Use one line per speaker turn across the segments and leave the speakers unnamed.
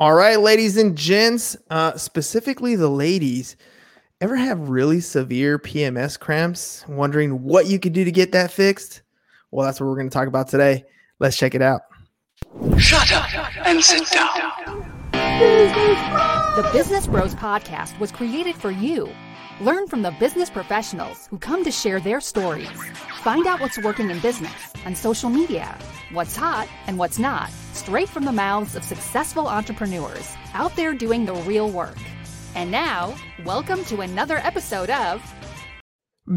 All right, ladies and gents, uh, specifically the ladies, ever have really severe PMS cramps? Wondering what you could do to get that fixed? Well, that's what we're going to talk about today. Let's check it out.
Shut up and sit down.
The Business Bros Podcast was created for you. Learn from the business professionals who come to share their stories. Find out what's working in business on social media, what's hot and what's not, straight from the mouths of successful entrepreneurs out there doing the real work. And now, welcome to another episode of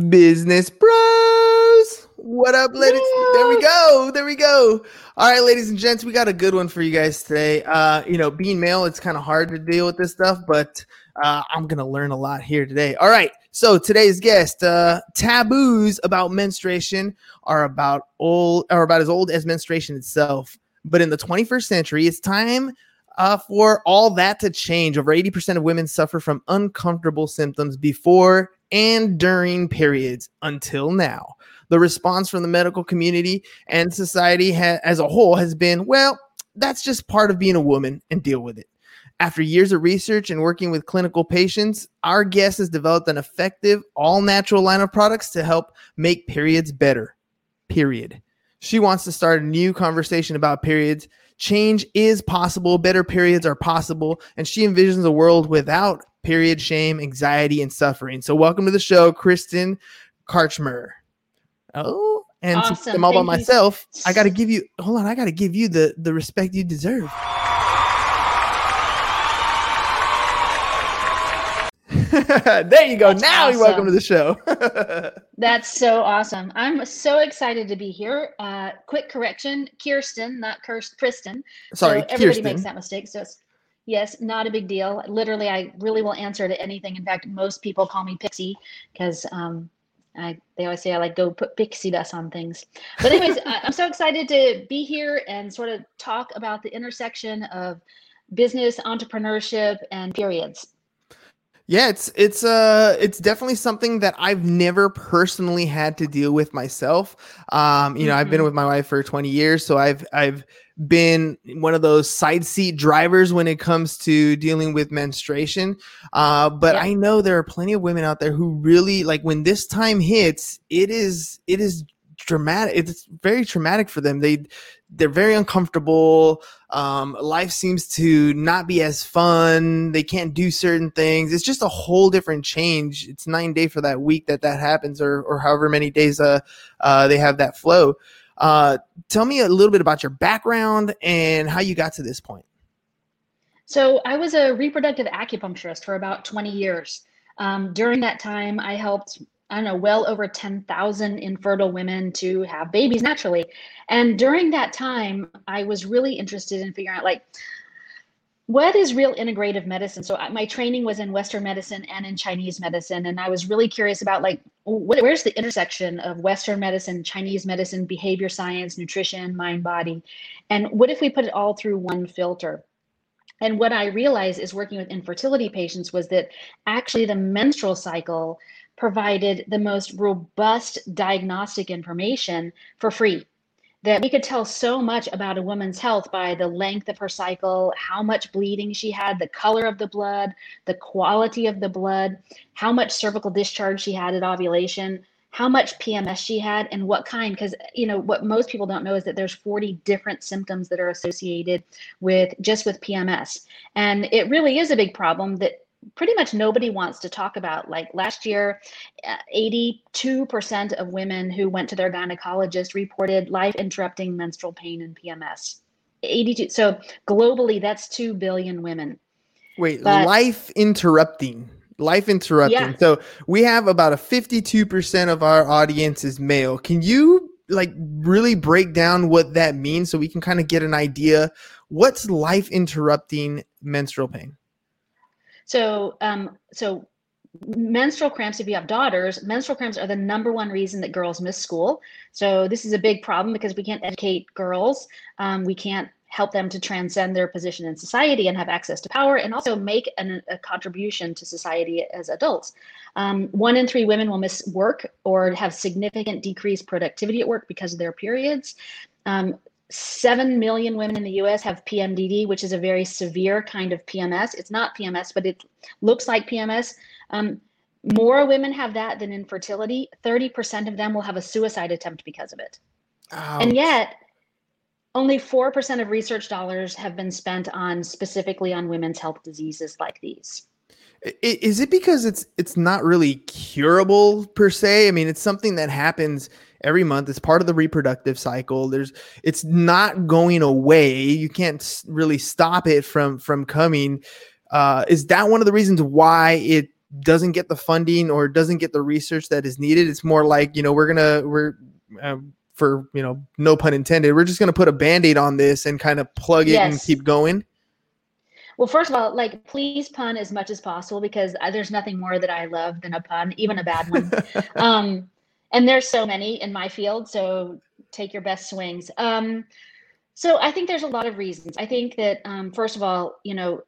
Business Bros. What up, ladies? There we go. There we go. All right, ladies and gents, we got a good one for you guys today. Uh, you know, being male, it's kind of hard to deal with this stuff, but uh, I'm gonna learn a lot here today. All right, so today's guest, uh, taboos about menstruation are about old, are about as old as menstruation itself. But in the 21st century, it's time uh, for all that to change. Over 80% of women suffer from uncomfortable symptoms before and during periods until now. The response from the medical community and society ha- as a whole has been, well, that's just part of being a woman and deal with it. After years of research and working with clinical patients, our guest has developed an effective, all natural line of products to help make periods better. Period. She wants to start a new conversation about periods. Change is possible, better periods are possible, and she envisions a world without period shame, anxiety, and suffering. So, welcome to the show, Kristen Karchmer. Oh, and
Awesome.
since I'm all by myself, I got to give you, hold on, I got to give you the, the respect you deserve. there you go.
That's
now you're welcome to the show.
That's so awesome. I'm so excited to be here. Uh, quick correction Kirsten, not Kirst- Kristen.
Sorry,
so everybody
Kirsten.
makes that mistake. So it's, yes, not a big deal. Literally, I really will answer to anything. In fact, most people call me Pixie because um, I, they always say I like go put pixie dust on things. But, anyways, I, I'm so excited to be here and sort of talk about the intersection of business, entrepreneurship, and periods.
Yeah, it's it's uh it's definitely something that I've never personally had to deal with myself. Um, you know, I've been
Mhm.
with my wife for 20 years, so I've I've been one of those side seat drivers when it comes to dealing with menstruation. Uh, but
Yeah.
I know there are plenty of women out there who really like when this time hits, it is it is dramatic. It's very traumatic for them. They they're very uncomfortable. Um, life seems to not be as fun. They can't do certain things. It's just a whole different change. It's nine day for that week that that happens, or or however many days uh, uh they have that flow. Uh, tell me a little bit about your background and how you got to this point.
So I was a reproductive acupuncturist for about 20 years. Um, during that time, I helped, I don't know, well over 10,000 infertile women to have babies naturally. And during that time, I was really interested in figuring out like, what is real integrative medicine? So my training was in Western medicine and in Chinese medicine, and I was really curious about like, what, where's the intersection of Western medicine, Chinese medicine, behavior science, nutrition, mind, body, and what if we put it all through one filter? And what I realized is working with infertility patients was that actually the menstrual cycle provided the most robust diagnostic information for free. That we could tell so much about a woman's health by the length of her cycle, how much bleeding she had, the color of the blood, the quality of the blood, how much cervical discharge she had at ovulation, how much PMS she had, and what kind. Because, you know, what most people don't know is that there's 40 different symptoms that are associated with just with PMS. And it really is a big problem that pretty much nobody wants to talk about. Like last year, uh, 82% of women who went to their gynecologist reported life interrupting menstrual pain and PMS. 82. So globally, that's 2 billion women.
Wait,
But-
life interrupting. Life interrupting.
Yeah.
So we have about a 52% of our audience is male. Can you like really break down what that means so we can kind of get an idea what's life interrupting menstrual pain?
So, um, so menstrual cramps, if you have daughters, menstrual cramps are the number one reason that girls miss school. So this is a big problem because we can't educate girls. Um, we can't help them to transcend their position in society and have access to power and also make an, a contribution to society as adults. Um, one in three women will miss work or have significant decreased productivity at work because of their periods. Um, 7 million women in the US have PMDD, which is a very severe kind of PMS. It's not PMS, but it looks like PMS. Um, more women have that than infertility. 30% of them will have a suicide attempt because of it. Ouch. And yet, only 4% of research dollars have been spent on specifically on women's health diseases like these.
Is it because it's it's not really curable per se? I mean, it's something that happens every month. It's part of the reproductive cycle. There's it's not going away. You can't really stop it from from coming. Uh, is that one of the reasons why it doesn't get the funding or doesn't get the research that is needed? It's more like you know we're gonna we're um, for you know no pun intended. We're just gonna put a band-aid on this and kind of plug it yes. and keep going.
Well, first of all, like please pun as much as possible because uh, there's nothing more that I love than a pun, even a bad one. um, and there's so many in my field, so take your best swings. Um, so I think there's a lot of reasons. I think that um, first of all, you know,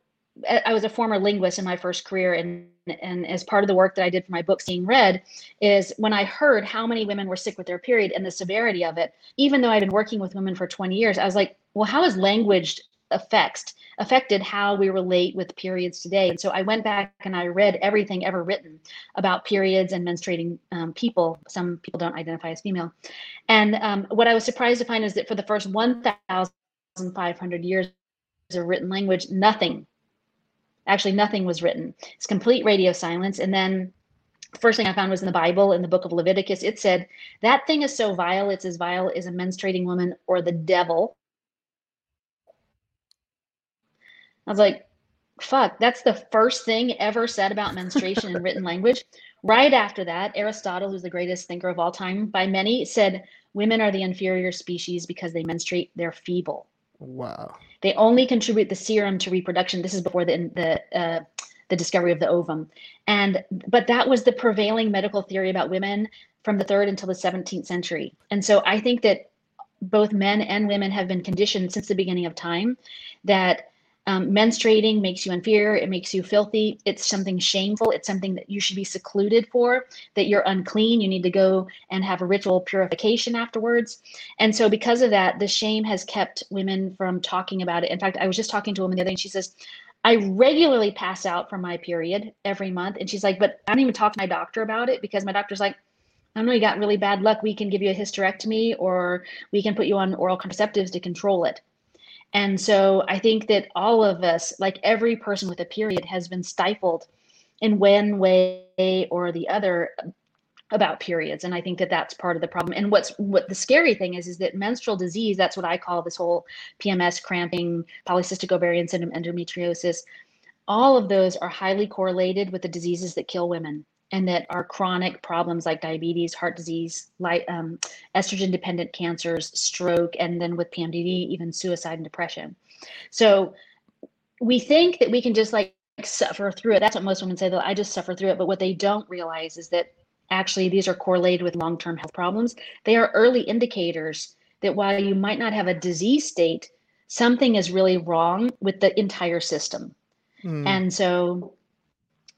I was a former linguist in my first career, and and as part of the work that I did for my book, Seeing Red, is when I heard how many women were sick with their period and the severity of it. Even though I'd been working with women for 20 years, I was like, well, how is language affects affected how we relate with periods today. And so I went back and I read everything ever written about periods and menstruating um, people. Some people don't identify as female. And um, what I was surprised to find is that for the first 1,500 years of written language, nothing, actually nothing was written. It's complete radio silence. And then first thing I found was in the Bible, in the book of Leviticus, it said, That thing is so vile, it's as vile as a menstruating woman or the devil. I was like, fuck, that's the first thing ever said about menstruation in written language. Right after that, Aristotle, who's the greatest thinker of all time by many, said women are the inferior species because they menstruate, they're feeble.
Wow.
They only contribute the serum to reproduction. This is before the the uh, the discovery of the ovum. And but that was the prevailing medical theory about women from the third until the 17th century. And so I think that both men and women have been conditioned since the beginning of time that um, menstruating makes you inferior. It makes you filthy. It's something shameful. It's something that you should be secluded for, that you're unclean. You need to go and have a ritual purification afterwards. And so, because of that, the shame has kept women from talking about it. In fact, I was just talking to a woman the other day, and she says, I regularly pass out from my period every month. And she's like, but I don't even talk to my doctor about it because my doctor's like, I don't know, you got really bad luck. We can give you a hysterectomy or we can put you on oral contraceptives to control it. And so I think that all of us, like every person with a period, has been stifled in one way or the other about periods. And i think that that's part of the problem. And what's what the scary thing is is that menstrual disease that's what i call this whole pms cramping polycystic ovarian syndrome endometriosis all of those are highly correlated with the diseases that kill women and that are chronic problems like diabetes, heart disease, like um, estrogen dependent cancers, stroke, and then with PMDD, even suicide and depression. So we think that we can just like suffer through it. That's what most women say, though. I just suffer through it. But what they don't realize is that actually these are correlated with long term health problems. They are early indicators that while you might not have a disease state, something is really wrong with the entire system. Mm. And so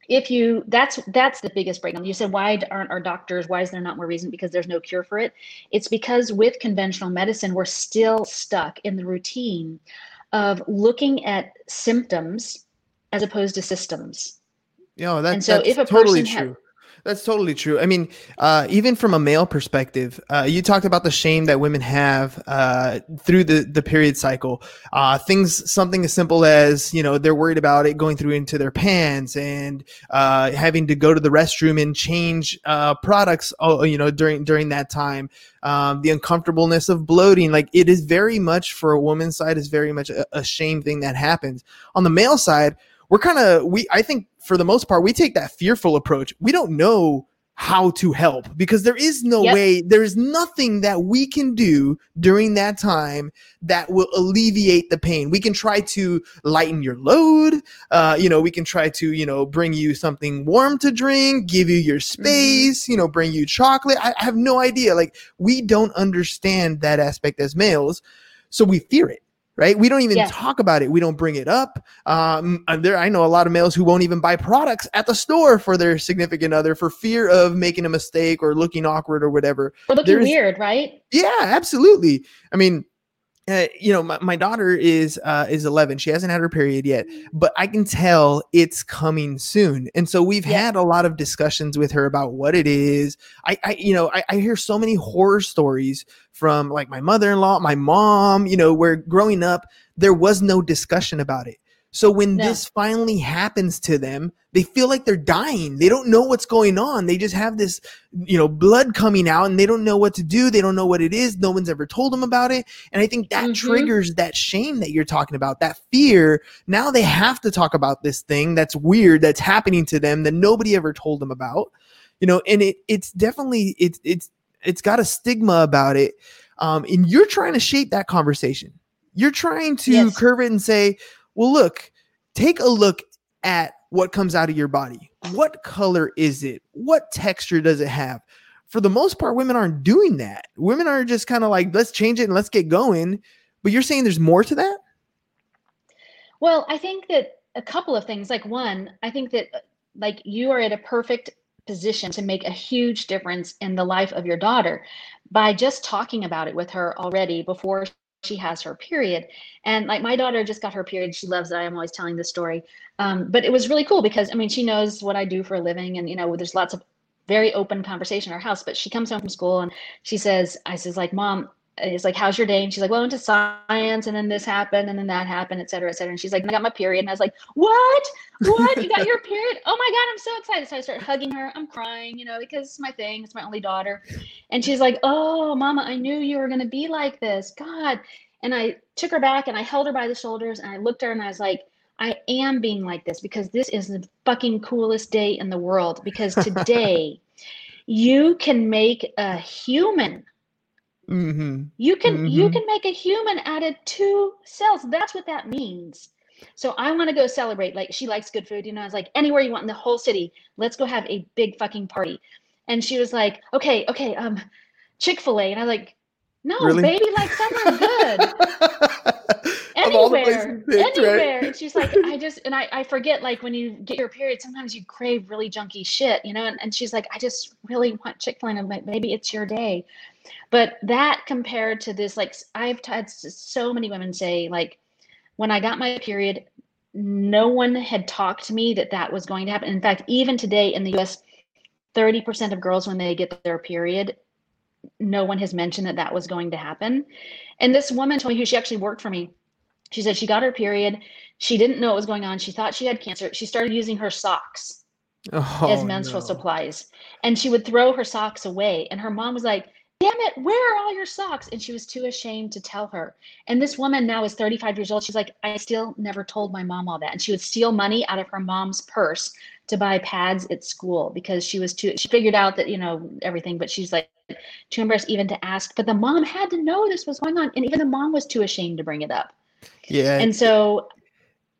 if you that's that's the biggest breakdown. You said why aren't our doctors why is there not more reason? Because there's no cure for it. It's because with conventional medicine we're still stuck in the routine of looking at symptoms as opposed to systems.
Yeah that's, so that's if a totally true that's totally true. I mean, uh, even from a male perspective, uh, you talked about the shame that women have uh, through the, the period cycle. Uh, things, something as simple as, you know, they're worried about it going through into their pants and uh, having to go to the restroom and change uh, products, oh, you know, during, during that time. Um, the uncomfortableness of bloating, like it is very much for a woman's side, is very much a, a shame thing that happens. On the male side, we're kind of we I think for the most part we take that fearful approach. We don't know how to help because there is no yep. way there is nothing that we can do during that time that will alleviate the pain we can try to lighten your load uh, you know we can try to you know bring you something warm to drink give you your mm-hmm. space you know bring you chocolate I, I have no idea like we don't understand that aspect as males so we fear it right? We don't even talk about it. We don't bring it up. Um, there, I know a lot of males who won't even buy products at the store for their significant other for fear of making a mistake or looking awkward or whatever.
Or looking There's, weird, right?
Yeah, absolutely. I mean, uh, you know, my, my daughter is uh, is 11. She hasn't had her period yet, but I can tell it's coming soon. And so we've
Yeah.
had a lot of discussions with her about what it is. I, I you know, I, I hear so many horror stories from like my mother in law, my mom. You know, where growing up there was no discussion about it. So when
No.
this finally happens to them, they feel like they're dying. They don't know what's going on. They just have this, you know, blood coming out and they don't know what to do. They don't know what it is. No one's ever told them about it. And I think that
Mhm.
triggers that shame that you're talking about, that fear. Now they have to talk about this thing that's weird that's happening to them that nobody ever told them about. You know, and it it's definitely it's it's it's got a stigma about it. Um, and you're trying to shape that conversation. You're trying to
Yes.
curve it and say, well, look, take a look at what comes out of your body. What color is it? What texture does it have? For the most part, women aren't doing that. Women are just kind of like, let's change it and let's get going. But you're saying there's more to that?
Well, I think that a couple of things. Like one, I think that uh, like you are at a perfect position to make a huge difference in the life of your daughter by just talking about it with her already before she has her period. And like my daughter just got her period. She loves it. I'm always telling this story. Um, but it was really cool because I mean, she knows what I do for a living, and you know, there's lots of very open conversation in our house. But she comes home from school and she says, I says like, Mom, it's like, how's your day? And she's like, well, I went to science and then this happened and then that happened, et cetera, et cetera. And she's like, I got my period. And I was like, what? What? You got your period? Oh my God, I'm so excited. So I start hugging her. I'm crying, you know, because it's my thing. It's my only daughter. And she's like, oh, mama, I knew you were going to be like this. God. And I took her back and I held her by the shoulders and I looked at her and I was like, I am being like this because this is the fucking coolest day in the world. Because today you can make a human
Mm-hmm.
you can you
Mhm.
can make a human out of two cells. That's what that means. So I want to go celebrate. Like she likes good food, you know. I was like, anywhere you want in the whole city, let's go have a big fucking party. And she was like, okay, okay, um, Chick Fil A. And I was like, no,
Really?
baby, like somewhere good
all the
anywhere,
places picked, right?
And she's like, I just, and I, I forget, like when you get your period, sometimes you crave really junky shit, you know? And, and she's like, I just really want Chick-fil-A. And I'm like, maybe it's your day. But that compared to this, like I've had so many women say, like, when I got my period, no one had talked to me that that was going to happen. In fact, even today in the US, 30% of girls, when they get their period, no one has mentioned that that was going to happen. And this woman told me who she actually worked for me. She said she got her period. She didn't know what was going on. She thought she had cancer. She started using her socks
Oh,
as menstrual
no.
supplies. And she would throw her socks away. And her mom was like, Damn it, where are all your socks? And she was too ashamed to tell her. And this woman now is 35 years old. She's like, I still never told my mom all that. And she would steal money out of her mom's purse to buy pads at school because she was too, she figured out that, you know, everything, but she's like too embarrassed even to ask. But the mom had to know this was going on. And even the mom was too ashamed to bring it up.
Yeah,
And so,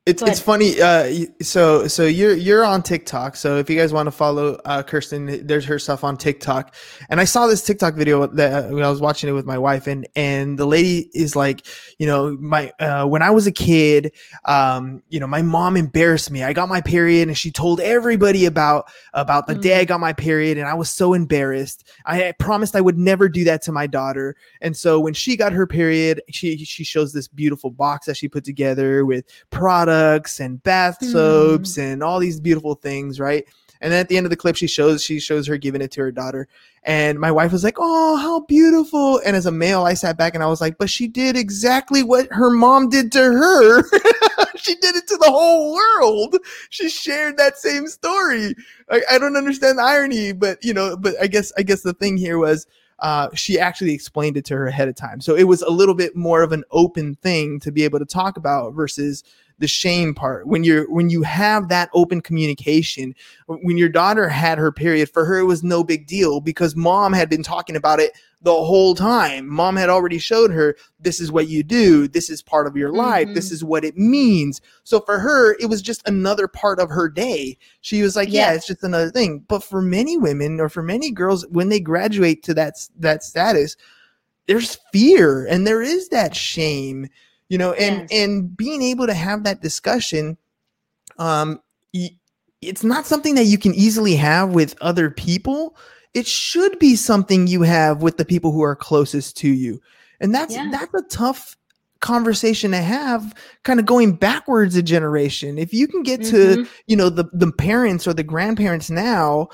It's it's funny. Uh, so so you're you're on TikTok. So if you guys want to follow uh, Kirsten, there's her stuff on TikTok. And I saw this TikTok video that uh, when I was watching it with my wife, and and the lady is like, you know, my uh, when I was a kid, um, you know, my mom embarrassed me. I got my period, and she told everybody about about the day I got my period, and I was so embarrassed. I had promised I would never do that to my daughter. And so when she got her period, she she shows this beautiful box that she put together with products and bath soaps and all these beautiful things, right? And then at the end of the clip, she shows she shows her giving it to her daughter, and my wife was like, "Oh, how beautiful!" And as a male, I sat back and I was like, "But she did exactly what her mom did to her. she did it to the whole world. She shared that same story. I, I don't understand the irony, but you know, but I guess I guess the thing here was uh, she actually explained it to her ahead of time. So it was a little bit more of an open thing to be able to talk about versus the shame part. When you're when you have that open communication, when your daughter had her period, for her it was no big deal because mom had been talking about it the whole time. Mom had already showed her this is what you do, this is part of your life, this
Mhm.
is what it means. So for her, it was just another part of her day. She was like, yeah,
Yeah.
it's just another thing. But for many women or for many girls, when they graduate to that that status, there's fear and there is that shame, you know, and
Yes.
and being able to have that discussion, um, it's not something that you can easily have with other people. It should be something you have with the people who are closest to you, and that's
Yeah.
that's a tough conversation to have kind of going backwards a generation if you can get to
Mhm.
you know the the parents or the grandparents now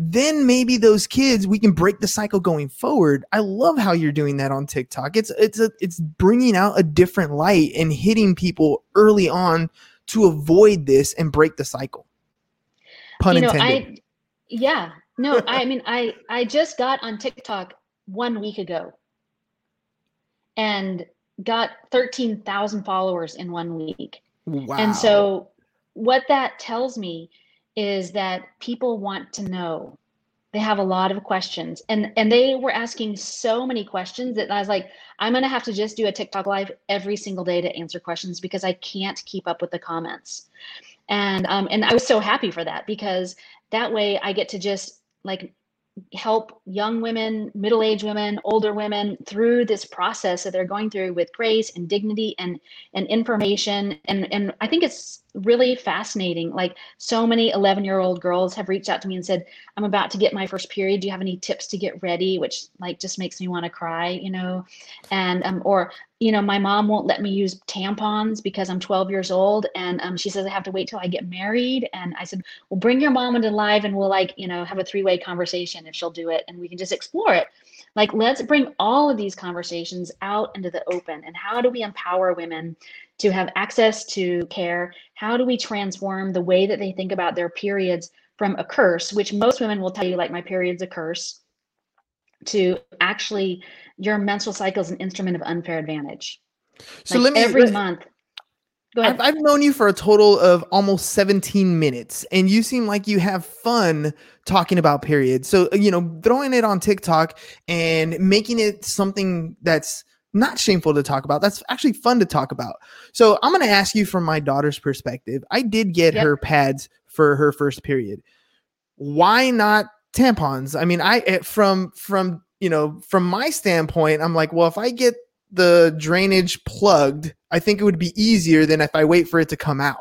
then maybe those kids we can break the cycle going forward. I love how you're doing that on tiktok. It's it's a, it's bringing out a different light and hitting people early on to avoid this and break the cycle. Pun
you know,
intended.
I yeah, no, I mean, I I just got on TikTok one week ago, and got thirteen thousand followers in one week.
wow.
And so, what that tells me is that people want to know. They have a lot of questions, and and they were asking so many questions that I was like, I'm gonna have to just do a TikTok live every single day to answer questions because I can't keep up with the comments. And um, and I was so happy for that because that way I get to just like help young women, middle-aged women, older women through this process that they're going through with grace and dignity and and information. And and I think it's really fascinating. Like so many 11 year old girls have reached out to me and said I'm about to get my first period. Do you have any tips to get ready? Which like just makes me want to cry you know? And um or you know my mom won't let me use tampons because I'm 12 years old and um she says I have to wait till I get married and I said well bring your mom into live and we'll like you know have a three-way conversation if she'll do it and we can just explore it. Like let's bring all of these conversations out into the open and how do we empower women to have access to care? How do we transform the way that they think about their periods from a curse which most women will tell you like my period's a curse to actually your menstrual cycle is an instrument of unfair advantage.
So
like
let me
every
let-
month go ahead.
I've, I've known you for a total of almost 17 minutes and you seem like you have fun talking about periods. So uh, you know throwing it on tiktok and making it something that's not shameful to talk about that's actually fun to talk about. So i'm going to ask you from my daughter's perspective. I did get
Yep.
her pads for her first period. Why not tampons i mean i eh, from from you know from my standpoint i'm like well if i get the drainage plugged, I think it would be easier than if I wait for it to come out.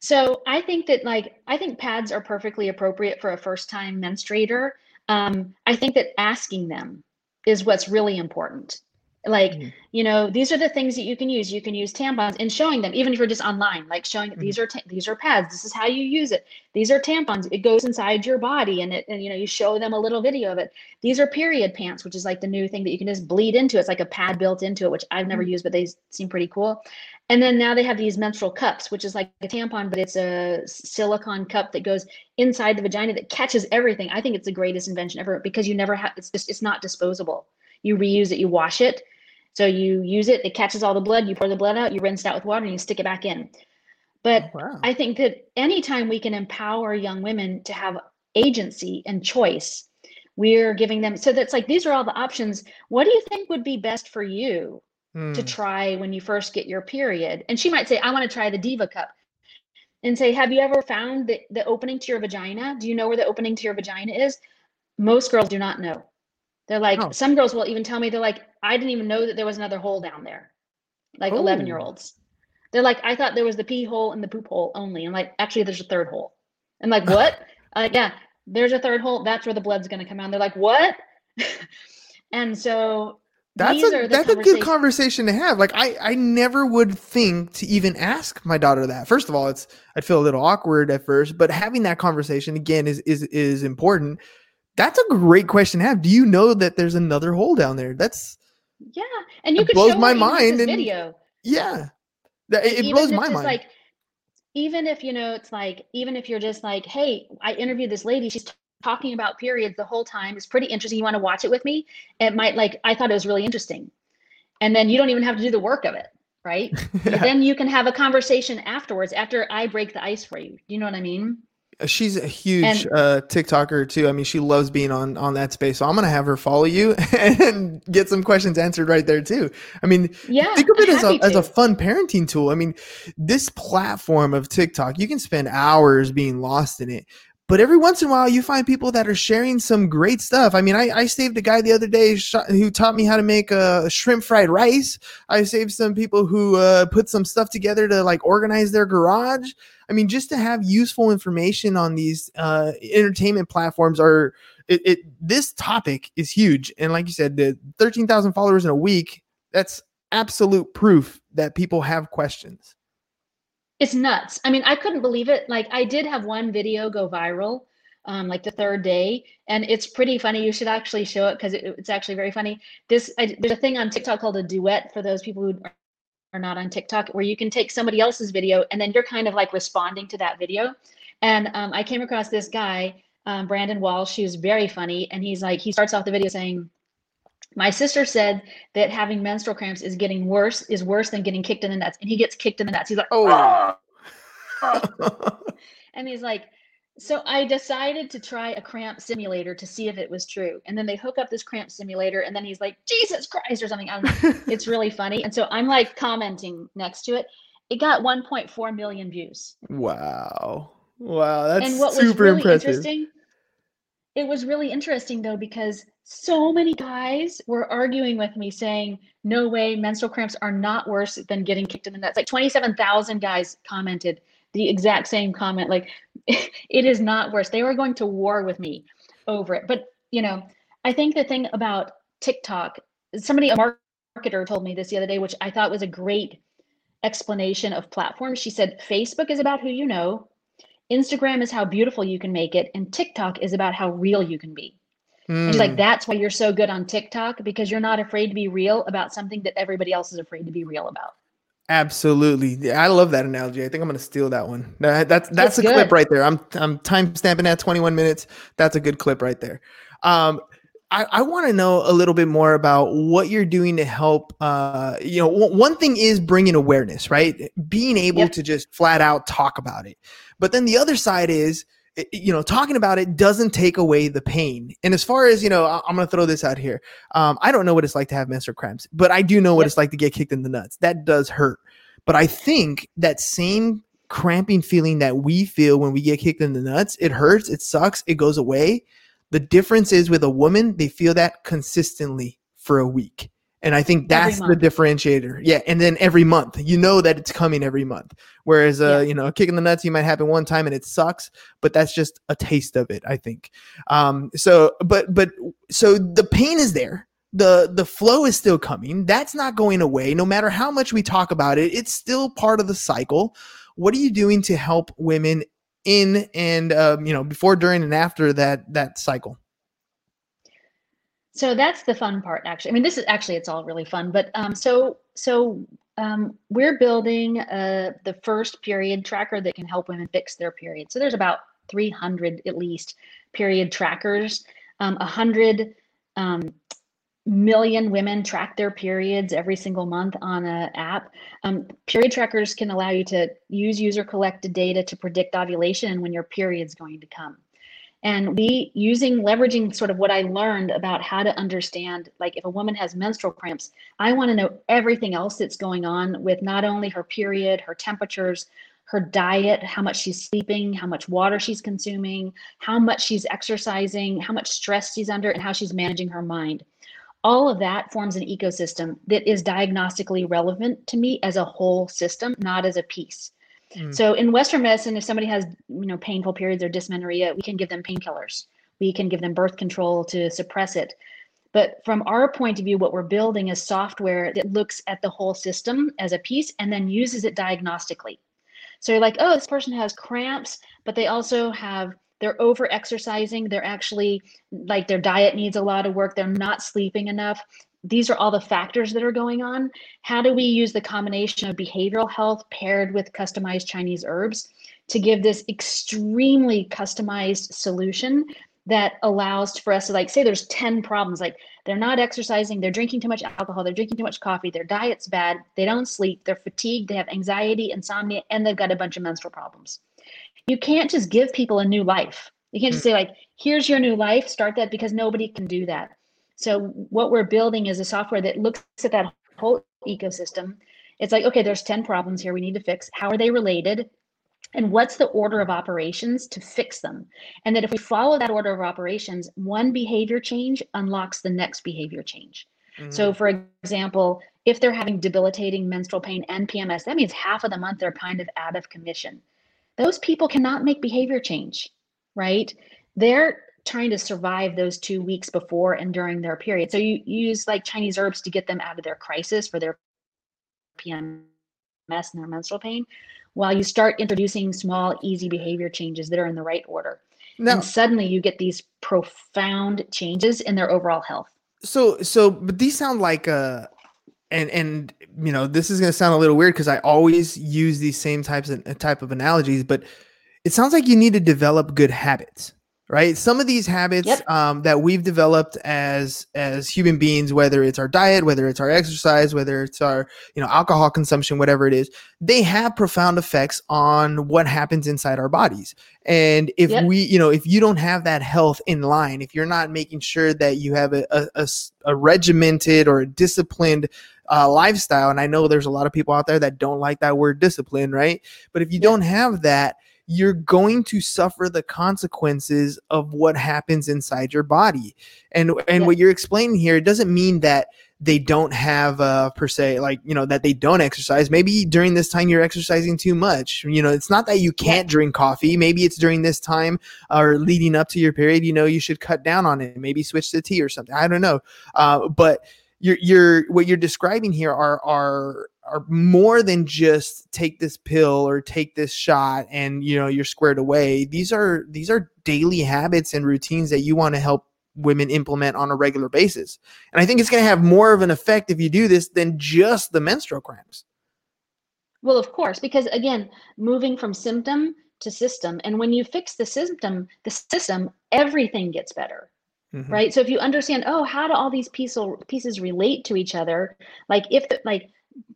So I think that like I think pads are perfectly appropriate for a first time menstruator. Um, I think that asking them is what's really important. Like,
Mhm.
you know, these are the things that you can use. You can use tampons and showing them, even if you're just online, like showing these are ta- these are pads. This is how you use it. These are tampons. It goes inside your body, and it and you know you show them a little video of it. These are period pants, which is like the new thing that you can just bleed into. It's like a pad built into it, which I've never used, but they seem pretty cool. And then now they have these menstrual cups, which is like a tampon, but it's a silicone cup that goes inside the vagina that catches everything. I think it's the greatest invention ever because you never have it's just it's not disposable. You reuse it, you wash it. So you use it, it catches all the blood, you pour the blood out, you rinse it out with water, and you stick it back in. But
Wow.
I think that anytime we can empower young women to have agency and choice, we're giving them so that's like these are all the options. What do you think would be best for you to
Mm.
try when you first get your period? And she might say, I want to try the Diva Cup. And say, Have you ever found the, the opening to your vagina? Do you know where the opening to your vagina is? Most girls do not know. They're like,
Oh.
some girls will even tell me, they're like, I didn't even know that there was another hole down there. Like
Oh.
11 year olds. They're like, I thought there was the pee hole and the poop hole only. And like, actually, there's a third hole. I'm like, what? uh, yeah, there's a third hole. That's where the blood's going to come out. And they're like, what? and so
That's a that's a good conversation to have. Like I I never would think to even ask my daughter that. First of all, it's I'd feel a little awkward at first, but having that conversation again is is is important. That's a great question to have. Do you know that there's another hole down there? That's
Yeah, and you could
blows
show
my mind and-
video.
yeah. That it, blows my mind.
Like, even if you know, it's like even if you're just like, hey, I interviewed this lady. She's t- talking about periods the whole time. It's pretty interesting. You want to watch it with me? It might like I thought it was really interesting, and then you don't even have to do the work of it, right?
Yeah.
Then you can have a conversation afterwards after I break the ice for you. You know what I mean?
She's a huge
And-
uh, TikToker too. I mean, she loves being on on that space. So I'm gonna have her follow you and get some questions answered right there too. I mean,
Yeah.
think of it as a as a fun parenting tool. I mean, this platform of TikTok, you can spend hours being lost in it. But every once in a while, you find people that are sharing some great stuff. I mean, I, I saved a guy the other day who taught me how to make uh, shrimp fried rice. I saved some people who uh, put some stuff together to like organize their garage. I mean, just to have useful information on these uh, entertainment platforms are it, it. This topic is huge, and like you said, the thirteen thousand followers in a week. that's absolute proof that people have questions.
It's nuts. I mean, I couldn't believe it. Like I did have one video go viral um, like the third day, and it's pretty funny. You should actually show it because it, it's actually very funny. This I, there's a thing on TikTok called a duet for those people who are not on TikTok, where you can take somebody else's video and then you're kind of like responding to that video. And um, I came across this guy, um, Brandon Walsh, who's very funny, and he's like he starts off the video saying. My sister said that having menstrual cramps is getting worse, is worse than getting kicked in the nuts. And he gets kicked in the nuts. He's like, oh. and he's like, so I decided to try a cramp simulator to see if it was true. And then they hook up this cramp simulator, and then he's like, Jesus Christ, or something. it's really funny. And so I'm like commenting next to it. It got 1.4 million views.
Wow. Wow. That's
and what
super
was really
impressive.
interesting, it was really interesting though, because so many guys were arguing with me saying, no way, menstrual cramps are not worse than getting kicked in the nuts. Like 27,000 guys commented the exact same comment like it is not worse. They were going to war with me over it. But you know i think the thing about tiktok somebody a marketer told me this the other day which i thought was a great explanation of platforms. She said facebook is about who you know instagram is how beautiful you can make it and tiktok is about how real you can be mm. she's like hmm. that's why you're so good on tiktok because you're not afraid to be real about something that everybody else is afraid to be real about
Absolutely, I love that analogy. I think I'm going to steal that one. That, that's that's a good. clip right there. I'm I'm time stamping at 21 minutes. That's a good clip right there. Um, I, I want to know a little bit more about what you're doing to help. Uh, you know, w- one thing is bringing awareness, right? Being able yep. to just flat out talk about it. But then the other side is you know, talking about it doesn't take away the pain. And as far as, you know, I'm going to throw this out here. Um, I don't know what it's like to have menstrual cramps, but I do know what yep. it's like to get kicked in the nuts. That does hurt. But I think that same cramping feeling that we feel when we get kicked in the nuts, it hurts, it sucks, it goes away. The difference is with a woman, they feel that consistently for a week. And I think that's the differentiator. Yeah. And then every month, you know that it's coming every month. Whereas, uh, yeah. you know, kicking the nuts, you might happen one time and it sucks, but that's just a taste of it, I think. Um, so, but, but, so the pain is there. The, the flow is still coming. That's not going away. No matter how much we talk about it, it's still part of the cycle. What are you doing to help women in and, um, you know, before, during, and after that, that cycle?
So that's the fun part actually. I mean this is actually it's all really fun but um, so so um, we're building uh, the first period tracker that can help women fix their period. So there's about 300 at least period trackers. Um, 100 um, million women track their periods every single month on an app. Um, period trackers can allow you to use user collected data to predict ovulation and when your period's going to come and we using leveraging sort of what i learned about how to understand like if a woman has menstrual cramps i want to know everything else that's going on with not only her period her temperatures her diet how much she's sleeping how much water she's consuming how much she's exercising how much stress she's under and how she's managing her mind. All of that forms an ecosystem that is diagnostically relevant to me as a whole system not as a piece Mm. So in Western medicine, if somebody has you know painful periods or dysmenorrhea, we can give them painkillers. We can give them birth control to suppress it. But from our point of view, what we're building is software that looks at the whole system as a piece and then uses it diagnostically. So you're like, oh, this person has cramps, but they also have they're over exercising. They're actually like their diet needs a lot of work. They're not sleeping enough these are all the factors that are going on. How do we use the combination of behavioral health paired with customized Chinese herbs to give this extremely customized solution that allows for us to like say there's 10 problems like they're not exercising they're drinking too much alcohol they're drinking too much coffee their diet's bad they don't sleep they're fatigued they have anxiety insomnia and they've got a bunch of menstrual problems you can't just give people a new life you can't just hmm. say like here's your new life start that because nobody can do that so what we're building is a software that looks at that whole ecosystem. It's like, okay, there's 10 problems here we need to fix. How are they related? And what's the order of operations to fix them? And that if we follow that order of operations, one behavior change unlocks the next behavior change. Mm-hmm. So, for example, if they're having debilitating menstrual pain and PMS, that means half of the month they're kind of out of commission. Those people cannot make behavior change, right? They're trying to survive those two weeks before and during their period. So you, you use like Chinese herbs to get them out of their crisis for their PMS and their menstrual pain, while you start introducing small, easy behavior changes that are in the right order.
Now,
and suddenly you get these profound changes in their overall health.
so so but these sound like uh and and you know this is going to sound a little weird because i always use these same types of type of analogies but it sounds like you need to develop good habits right some of these habits
Yep.
um, that we've developed as as human beings whether it's our diet whether it's our exercise whether it's our you know alcohol consumption whatever it is they have profound effects on what happens inside our bodies and if
Yep.
we you know if you don't have that health in line if you're not making sure that you have a a regimented or a disciplined uh, lifestyle and i know there's a lot of people out there that don't like that word discipline right but if you
Yep.
don't have that you're going to suffer the consequences of what happens inside your body. And and what you're explaining here it doesn't mean that they don't have uh per se like you know that they don't exercise. Maybe during this time you're exercising too much. You know it's not that you can't drink coffee. Maybe it's during this time or leading up to your period you know you should cut down on it. Maybe switch to tea or something. I don't know. Uh, but you're you're what you're describing here are are are more than just take this pill or take this shot and you know you're squared away these are these are daily habits and routines that you want to help women implement on a regular basis and i think it's going to have more of an effect if you do this than just the menstrual cramps
Well, of course, because again, moving from symptom to system, and when you fix the symptom, the system, everything gets better.
Mhm.
right so if you understand oh how do all these pieces pieces relate to each other like if the, like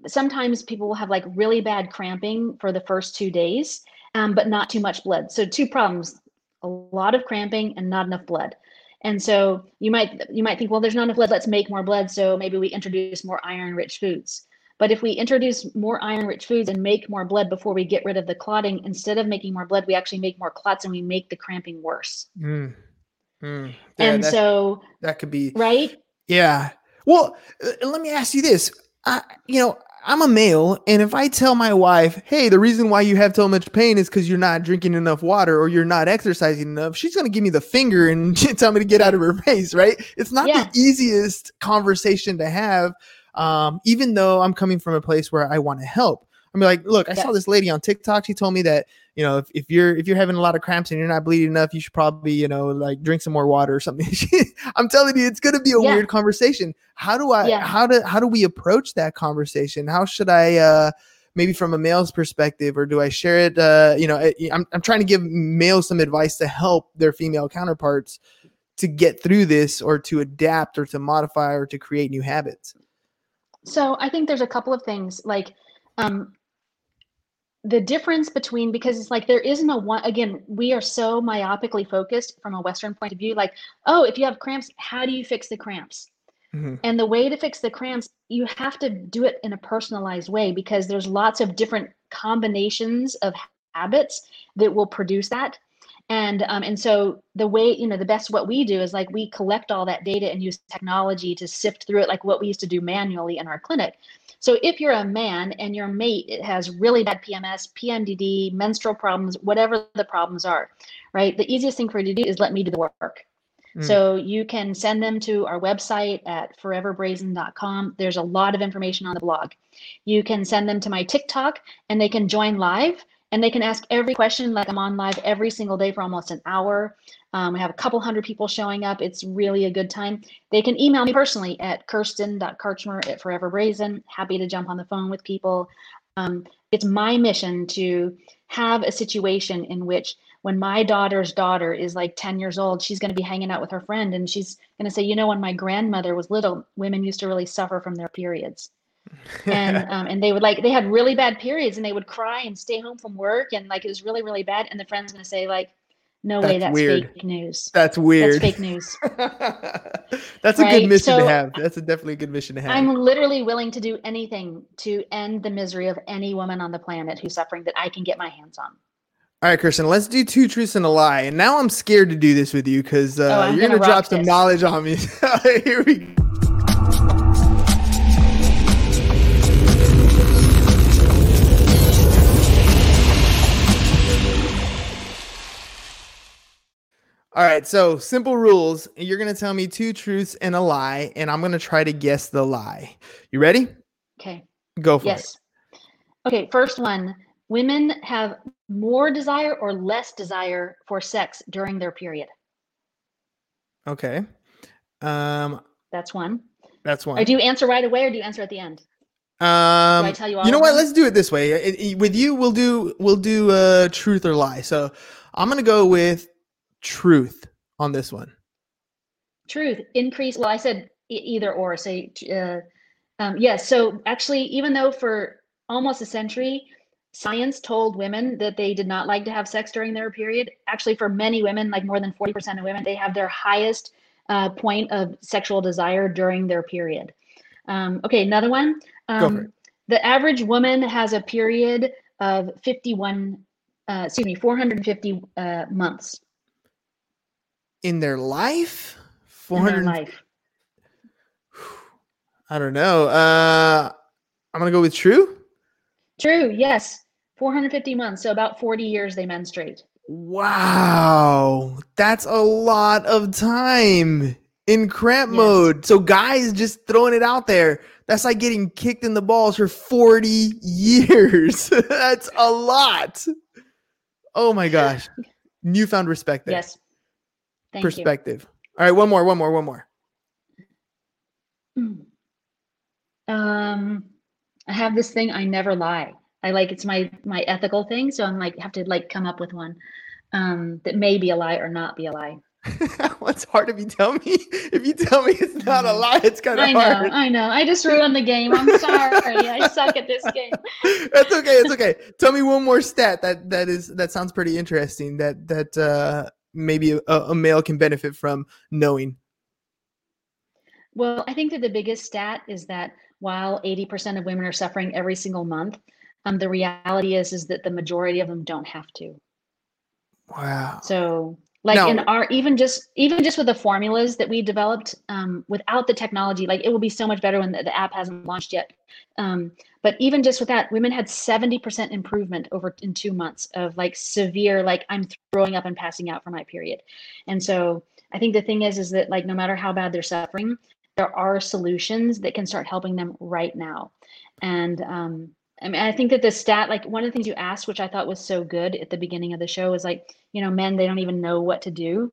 sometimes people will have like really bad cramping for the first two days um, but not too much blood so two problems a lot of cramping and not enough blood and so you might you might think well there's not enough blood let's make more blood so maybe we introduce more iron rich foods but if we introduce more iron rich foods and make more blood before we get rid of the clotting instead of making more blood we actually make more clots and we make the cramping worse
Mm. Mm. Yeah,
and so
that could be
right
Yeah. Well, uh, let me ask you this. I, you know, I'm a male, and if I tell my wife, "Hey, the reason why you have so much pain is because you're not drinking enough water or you're not exercising enough," she's gonna give me the finger and tell me to get out of her face, right? It's not
Yeah.
the easiest conversation to have, um, even though I'm coming from a place where I want to help. I'm like, look, I saw this lady on TikTok. She told me that you know if, if you're if you're having a lot of cramps and you're not bleeding enough, you should probably you know like drink some more water or something. I'm telling you, it's gonna be a
Yeah.
weird conversation. How do I
Yeah.
how do how do we approach that conversation? How should I uh maybe from a male's perspective or do I share it uh you know I, I'm I'm trying to give males some advice to help their female counterparts to get through this or to adapt or to modify or to create new habits.
So I think there's a couple of things like um, the difference between because it's like there isn't a one again we are so myopically focused from a Western point of view like oh if you have cramps how do you fix the cramps
Mhm.
and the way to fix the cramps you have to do it in a personalized way because there's lots of different combinations of habits that will produce that and um, and so the way you know the best what we do is like we collect all that data and use technology to sift through it like what we used to do manually in our clinic. So if you're a man and your mate it has really bad pms pmdd menstrual problems whatever the problems are right? The easiest thing for you to do is let me do the work.
Mm.
so you can send them to our website at foreverbrazen.com there's a lot of information on the blog. You can send them to my tiktok and they can join live and they can ask every question like i'm on live every single day for almost an hour. Um, we have a couple hundred people showing up. It's really a good time. They can email me personally at kirsten.karchmer at forever brazen happy to jump on the phone with people. Um, it's my mission to have a situation in which when my daughter's daughter is like 10 years old she's going to be hanging out with her friend and she's going to say you know when my grandmother was little women used to really suffer from their periods and um, and they would like they had really bad periods and they would cry and stay home from work and like it was really really bad and the friend's going to say like no way
That's
that's
weird.
fake news
That's weird.
that's fake news
That's a good
Right?
mission to have. That's a definitely a good mission to have.
i'm literally willing to do anything to end the misery of any woman on the planet who's suffering that i can get my hands on
All right, Kirsten, let's do two truths and a lie. And now I'm scared to do this with you because uh,
Oh,
you're
gonna
gonna drop some
this.
knowledge on me. Here we go. All right, so simple rules. You're gonna tell me two truths and a lie, and I'm gonna try to guess the lie. You ready?
Okay.
Go for it.
Yes. Okay, first one. Women have more desire or less desire for sex during their period.
Okay. Um,
That's one.
that's one.
Or do you answer right away or do you answer at the end?
Um,
I tell you all
You
know
what?
them?
Let's do it this way. It- it- with you, we'll do we'll do uh truth or lie. So I'm gonna go with truth on this one.
Truth, increase. Well, I said either or. Say, uh, um, yes. so actually, even though for almost a century, science told women that they did not like to have sex during their period. Actually, for many women, like more than 40% of women, they have their highest uh, point of sexual desire during their period. Um, okay, another one. Um, the average woman has a period of 51, uh, excuse me, 450 uh, months
In their life, 400.
life.
I don't know. Uh, I'm gonna go with true.
True, yes. 450 months, so about 40 years they menstruate.
Wow, that's a lot of time in cramp
Yes.
mode. So guys, just throwing it out there. That's like getting kicked in the balls for 40 years. that's a lot. Oh my gosh. Newfound respect there.
Yes. Thank
Perspective. All right, one more, one more, one more.
Um, I have this thing, I never lie. I like it's my my ethical thing, so I'm like have to like come up with one um that may be a lie or not be a lie.
What's hard if you tell me? If you tell me it's not a lie, it's kind of
I know,
hard.
I know. I just ruined the game. I'm sorry. I suck at this game.
That's okay. It's okay. Tell me one more stat that that is that sounds pretty interesting. That that uh, maybe a, a male can benefit from knowing.
Well, I think that the biggest stat is that while 80% of women are suffering every single month, um, the reality is is that the majority of them don't have to.
Wow.
So like in
Now-
our even just even just with the formulas that we developed um, without the technology, like it will be so much better when the, the app hasn't launched yet. Um, but even just with that, women had 70% improvement over in two months of like severe, like I'm throwing up and passing out for my period. And so I think the thing is, is that like no matter how bad they're suffering, there are solutions that can start helping them right now. And um, I mean, I think that the stat, like one of the things you asked, which I thought was so good at the beginning of the show, is like, you know, men, they don't even know what to do.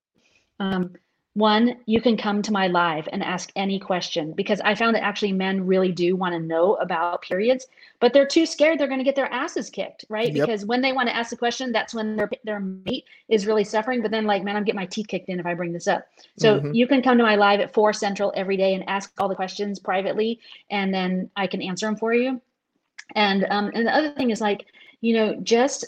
Um, one, you can come to my live and ask any question because I found that actually men really do want to know about periods, but they're too scared they're going to get their asses kicked, right?
Yep.
Because when they want to ask the question, that's when their their mate is really suffering. But then, like, man, I'm getting my teeth kicked in if I bring this up. So
Mhm.
you can come to my live at four central every day and ask all the questions privately, and then I can answer them for you. And um, and the other thing is like, you know, just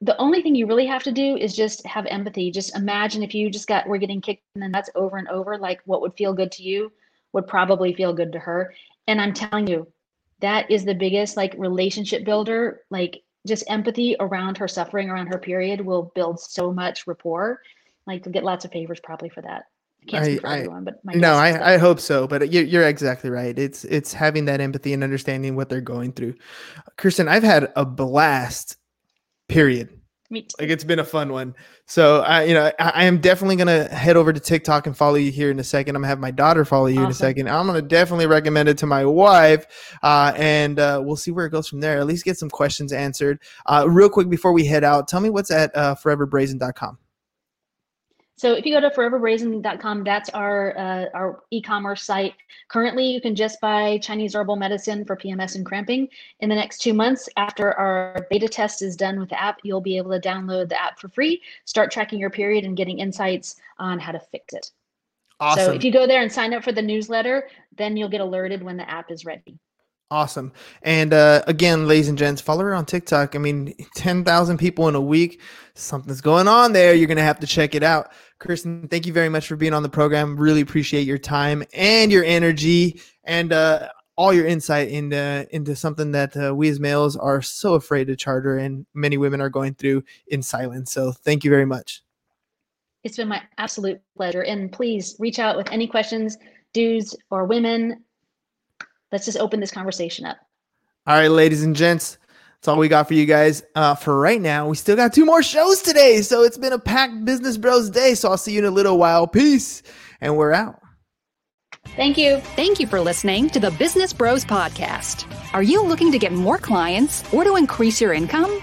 the only thing you really have to do is just have empathy. Just imagine if you just got we're getting kicked in the nuts over and over, like what would feel good to you would probably feel good to her. And I'm telling you, that is the biggest like relationship builder. Like just empathy around her suffering, around her period will build so much rapport. Like you'll get lots of favors probably for that. I can't speak for
I-
everyone, but my
No,
guess is that-
I, I hope so, but you're, you're exactly right. It's it's having that empathy and understanding what they're going through. Kirsten, I've had a blast. Period.
Me too.
Like it's been a fun one. So I, you know, I, I am definitely gonna head over to TikTok and follow you here in a second. I'm gonna have my daughter follow you in a second. I'm gonna definitely recommend it to my wife, uh, and uh, we'll see where it goes from there. At least get some questions answered. Uh, real quick before we head out, tell me what's at uh, foreverbrazen.com.
So if you go to foreverbrazen.com, that's our uh, our e-commerce site. Currently, you can just buy Chinese herbal medicine for PMS and cramping. In the next two months, after our beta test is done with the app, you'll be able to download the app for free, start tracking your period, and getting insights on how to fix it.
Awesome.
So if you go there and sign up for the newsletter, then you'll get alerted when the app is ready.
Awesome. And uh, again, ladies and gents, follow her on TikTok. I mean, 10,000 people in a week. Something's going on there. You're going to have to check it out. Kirsten, thank you very much for being on the program. Really appreciate your time and your energy and uh, all your insight into, into something that uh, we as males are so afraid to charter and many women are going through in silence. So thank you very much.
It's been my absolute pleasure. And please reach out with any questions, dudes or women. Let's just open this conversation up.
All right, ladies and gents, That's all we got for you guys uh, for right now. We still got two more shows today. So it's been a packed Business Bros day. So I'll see you in a little while. Peace. And we're out.
Thank you.
Thank you for listening to the Business Bros Podcast. Are you looking to get more clients or to increase your income?